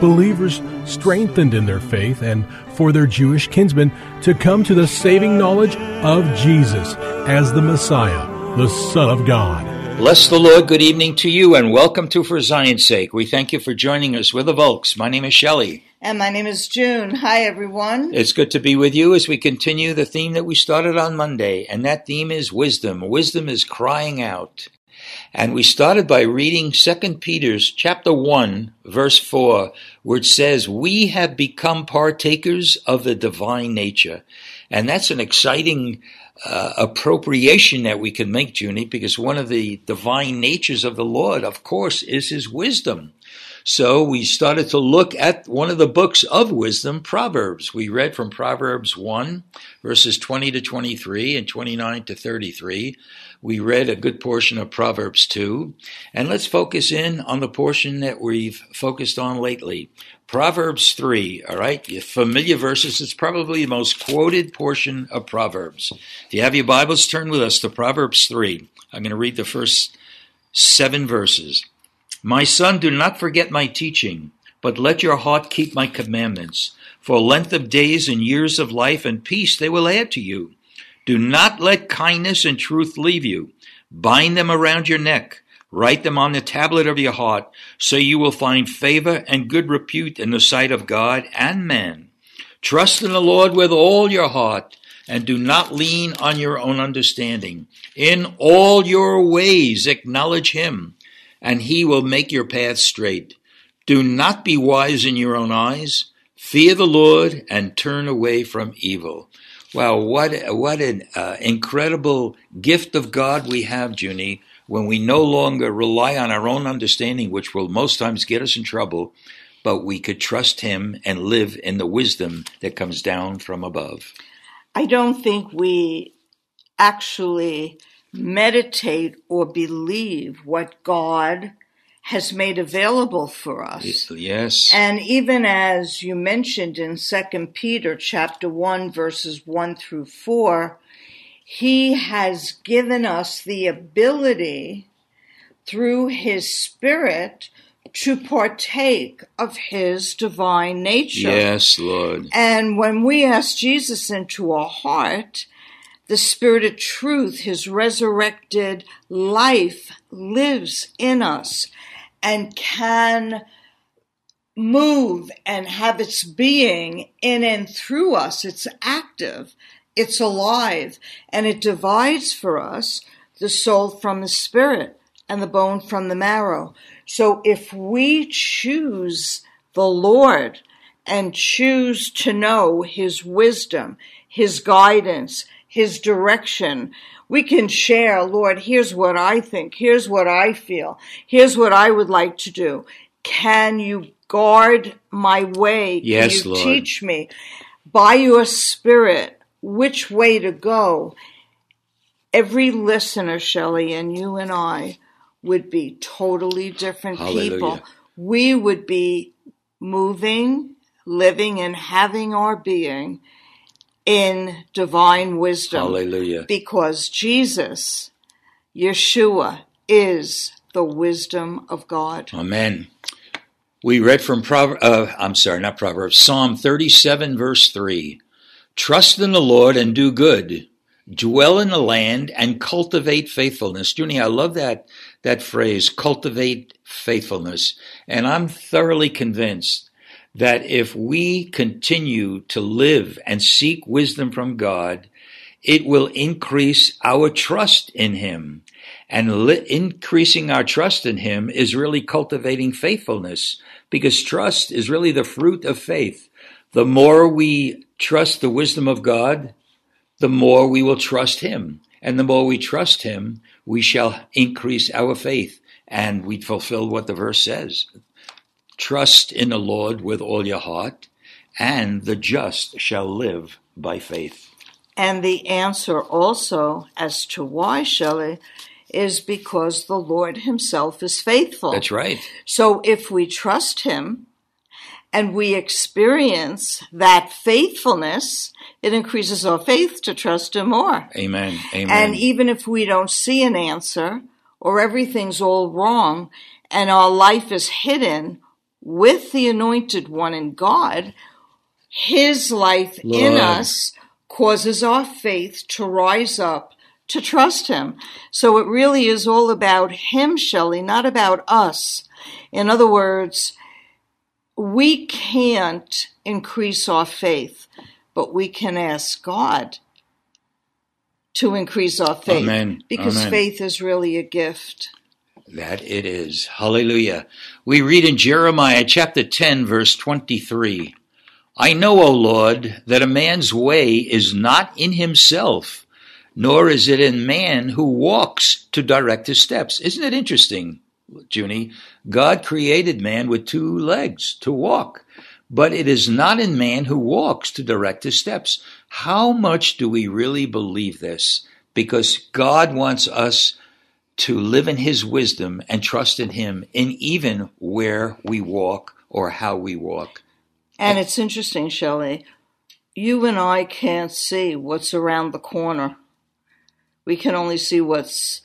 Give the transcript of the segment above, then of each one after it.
Believers strengthened in their faith and for their Jewish kinsmen to come to the saving knowledge of Jesus as the Messiah, the Son of God. Bless the Lord. Good evening to you and welcome to For Zion's Sake. We thank you for joining us. We're the Volks. My name is Shelley. And my name is June. Hi, everyone. It's good to be with you as we continue the theme that we started on Monday, and that theme is wisdom. Wisdom is crying out. And we started by reading 2 Peter's chapter 1, verse 4, where it says, We have become partakers of the divine nature. And that's an exciting uh, appropriation that we can make, Junie, because one of the divine natures of the Lord, of course, is his wisdom. So we started to look at one of the books of wisdom, Proverbs. We read from Proverbs 1, verses 20 to 23 and 29 to 33. We read a good portion of Proverbs 2. And let's focus in on the portion that we've focused on lately. Proverbs 3, all right? Familiar verses. It's probably the most quoted portion of Proverbs. If you have your Bibles, turn with us to Proverbs 3. I'm going to read the first seven verses. My son, do not forget my teaching, but let your heart keep my commandments. For length of days and years of life and peace they will add to you. Do not let kindness and truth leave you. Bind them around your neck. Write them on the tablet of your heart, so you will find favor and good repute in the sight of God and man. Trust in the Lord with all your heart, and do not lean on your own understanding. In all your ways acknowledge him, and he will make your path straight. Do not be wise in your own eyes. Fear the Lord and turn away from evil. Wow, what what an uh, incredible gift of God we have, Junie, when we no longer rely on our own understanding, which will most times get us in trouble, but we could trust Him and live in the wisdom that comes down from above. I don't think we actually meditate or believe what God has made available for us. Yes. And even as you mentioned in 2 Peter chapter 1 verses 1 through 4, he has given us the ability through his spirit to partake of his divine nature. Yes, Lord. And when we ask Jesus into our heart, the Spirit of truth, His resurrected life lives in us and can move and have its being in and through us. It's active, it's alive, and it divides for us the soul from the spirit and the bone from the marrow. So if we choose the Lord and choose to know His wisdom, His guidance, His direction, we can share, Lord, here's what I think, here's what I feel, here's what I would like to do. Can you guard my way? Yes, Can you Lord. teach me by your spirit which way to go? Every listener, Shelley, and you and I would be totally different people. We would be moving, living, and having our being in divine wisdom Hallelujah. because Jesus, Yeshua, is the wisdom of God. Amen. We read from Proverbs, uh, I'm sorry, not Proverbs, Psalm 37, verse 3. Trust in the Lord and do good. Dwell in the land and cultivate faithfulness. Junie, I love that, that phrase, cultivate faithfulness. And I'm thoroughly convinced that if we continue to live and seek wisdom from God, it will increase our trust in Him. And li- increasing our trust in Him is really cultivating faithfulness because trust is really the fruit of faith. The more we trust the wisdom of God, the more we will trust Him. And the more we trust Him, we shall increase our faith and we fulfill what the verse says. Trust in the Lord with all your heart, and the just shall live by faith. And the answer also as to why, Shelley, is because the Lord Himself is faithful. That's right. So if we trust Him and we experience that faithfulness, it increases our faith to trust Him more. Amen. Amen. And even if we don't see an answer or everything's all wrong and our life is hidden with the anointed one in God, His life in us causes our faith to rise up to trust Him. So it really is all about Him, Shelley, not about us. In other words, we can't increase our faith, but we can ask God to increase our faith. Amen. Because Amen. faith is really a gift. That it is. Hallelujah. We read in Jeremiah chapter 10, verse 23 I know, O Lord, that a man's way is not in himself, nor is it in man who walks to direct his steps. Isn't it interesting, Junie? God created man with two legs to walk, but it is not in man who walks to direct his steps. How much do we really believe this? Because God wants us to live in his wisdom and trust in him in even where we walk or how we walk. And it's interesting, Shelley. You and I can't see what's around the corner. We can only see what's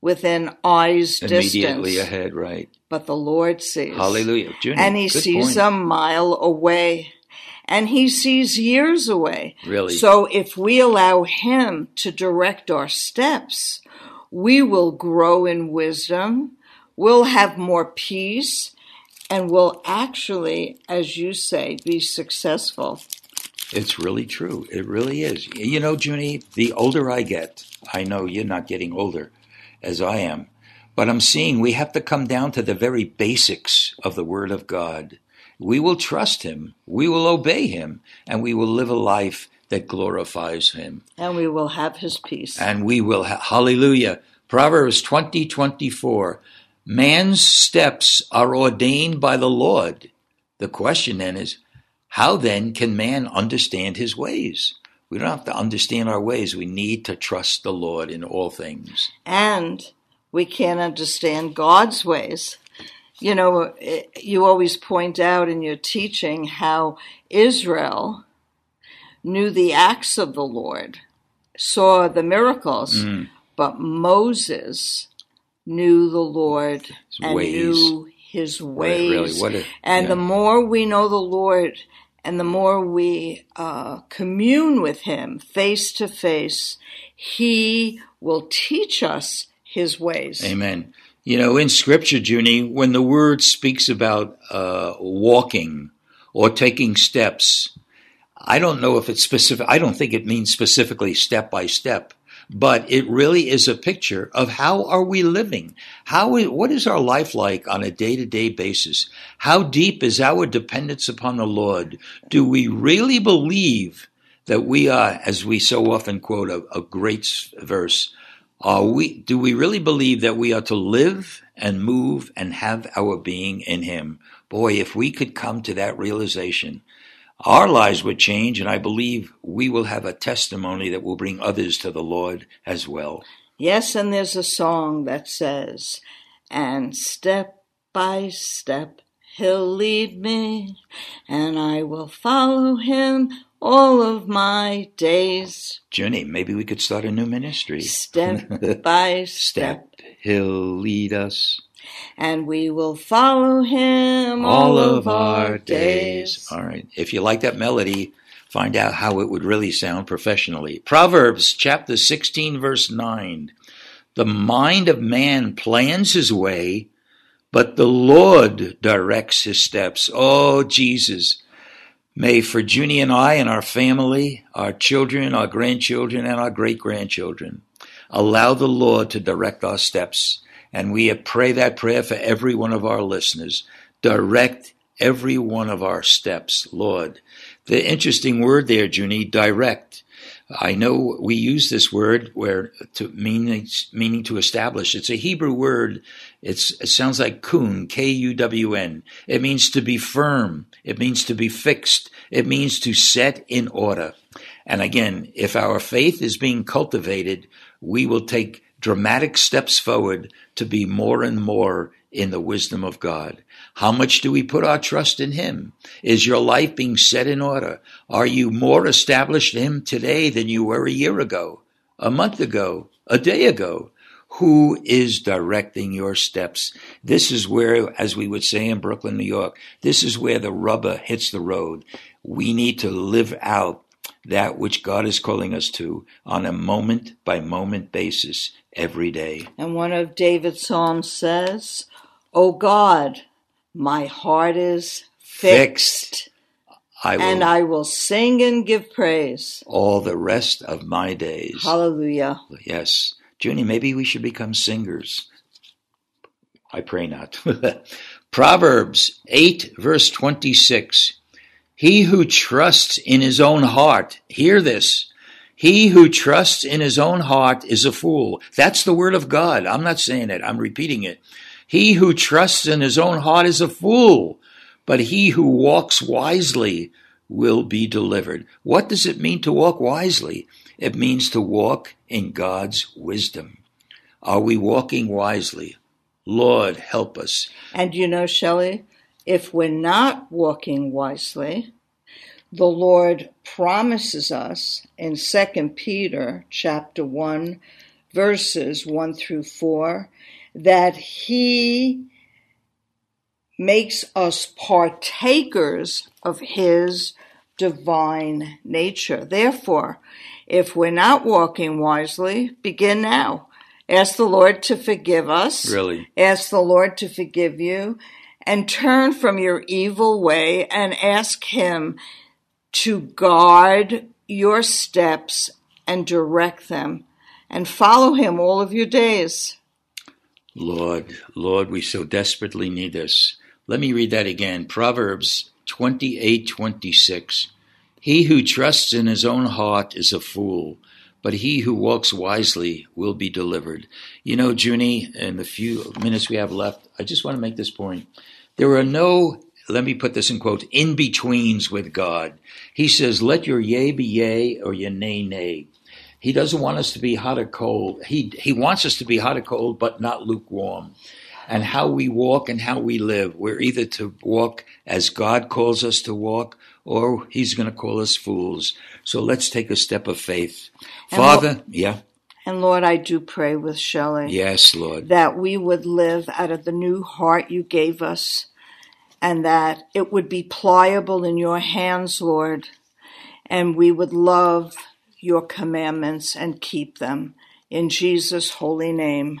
within eyes Immediately distance. ahead, right? But the Lord sees. Hallelujah. Junie, And he sees point. a mile away. And he sees years away. Really? So if we allow him to direct our steps, we will grow in wisdom, we'll have more peace, and we'll actually, as you say, be successful. It's really true. It really is. You know, Junie, the older I get, I know you're not getting older as I am, but I'm seeing we have to come down to the very basics of the Word of God. We will trust Him, we will obey Him, and we will live a life that glorifies Him. And we will have his peace. and we will ha- hallelujah. Proverbs 20 24 man's steps are ordained by the lord. The question then is how then can man understand his ways? We don't have to understand our ways. We need to trust the lord in all things. And we can't understand God's ways. You know, eh, you always point out in your teaching how Israel knew the acts of the Lord, saw the miracles, Mm. but Moses knew the Lord His and ways. knew his ways. really, a- and yeah. the more we know the Lord and the more we uh, commune with him face to face, he will teach us his ways. Amen. You know, in Scripture, Junie, when the Word speaks about uh, walking or taking steps, I don't know if it's specific. I don't think it means specifically step by step, but it really is a picture of how are we living? How, what is our life like on a day to day basis? How deep is our dependence upon the Lord? Do we really believe that we are, as we so often quote a, a great verse, are we, do we really believe that we are to live and move and have our being in Him? Boy, if we could come to that realization, our lives would change, and I believe we will have a testimony that will bring others to the Lord as well. Yes, and there's a song that says, and step by step he'll lead me, and I will follow him all of my days. Jenny, maybe we could start a new ministry. Step by step, Step, He'll lead us and we will follow him all of our days. All right. If you like that melody, find out how it would really sound professionally. Proverbs chapter 16, verse 9. The mind of man plans his way, but the Lord directs his steps. Oh, Jesus. May for Junie and I and our family, our children, our grandchildren, and our great grandchildren, allow the Lord to direct our steps. And we pray that prayer for every one of our listeners. Direct every one of our steps, Lord. The interesting word there, Junie, direct. I know we use this word where to meaning meaning to establish. It's a Hebrew word. It's, it sounds like kun, K U W N. It means to be firm. It means to be fixed. It means to set in order. And again, if our faith is being cultivated, we will take dramatic steps forward to be more and more in the wisdom of God. How much do we put our trust in Him? Is your life being set in order? Are you more established in Him today than you were a year ago, a month ago, a day ago? Who is directing your steps? This is where, as we would say in Brooklyn, New York, this is where the rubber hits the road. We need to live out that which God is calling us to on a moment by moment basis every day. And one of David's psalms says, O God, my heart is fixed, Fixed. I will and I will sing and give praise. all the rest of my days. Hallelujah. Yes. Junie, maybe we should become singers. I pray not. Proverbs 8, verse 26. He who trusts in his own heart, hear this. He who trusts in his own heart is a fool. That's the word of God. I'm not saying it. I'm repeating it. He who trusts in his own heart is a fool, but he who walks wisely will be delivered. What does it mean to walk wisely? It means to walk in God's wisdom. Are we walking wisely? Lord, help us. And you know, Shelley, if we're not walking wisely, the Lord promises us in 2 Peter chapter 1 verses 1 through 4 that he makes us partakers of his divine nature. Therefore, if we're not walking wisely, begin now. Ask the Lord to forgive us. Really? Ask the Lord to forgive you and turn from your evil way and ask Him to guard your steps and direct them and follow Him all of your days. Lord, Lord, we so desperately need this. Let me read that again. Proverbs 28 26. He who trusts in his own heart is a fool, but he who walks wisely will be delivered. You know, Junie, in the few minutes we have left, I just want to make this point. There are no, let me put this in quotes, in betweens with God. He says, let your yea be yea or your nay, nay. He doesn't want us to be hot or cold. He, he wants us to be hot or cold, but not lukewarm. And how we walk and how we live, we're either to walk as God calls us to walk, or He's going to call us fools. So let's take a step of faith. And Father, yeah, And Lord, I do pray with Shelley yes, Lord. that we would live out of the new heart you gave us and that it would be pliable in your hands, Lord, and we would love your commandments and keep them. In Jesus' holy name,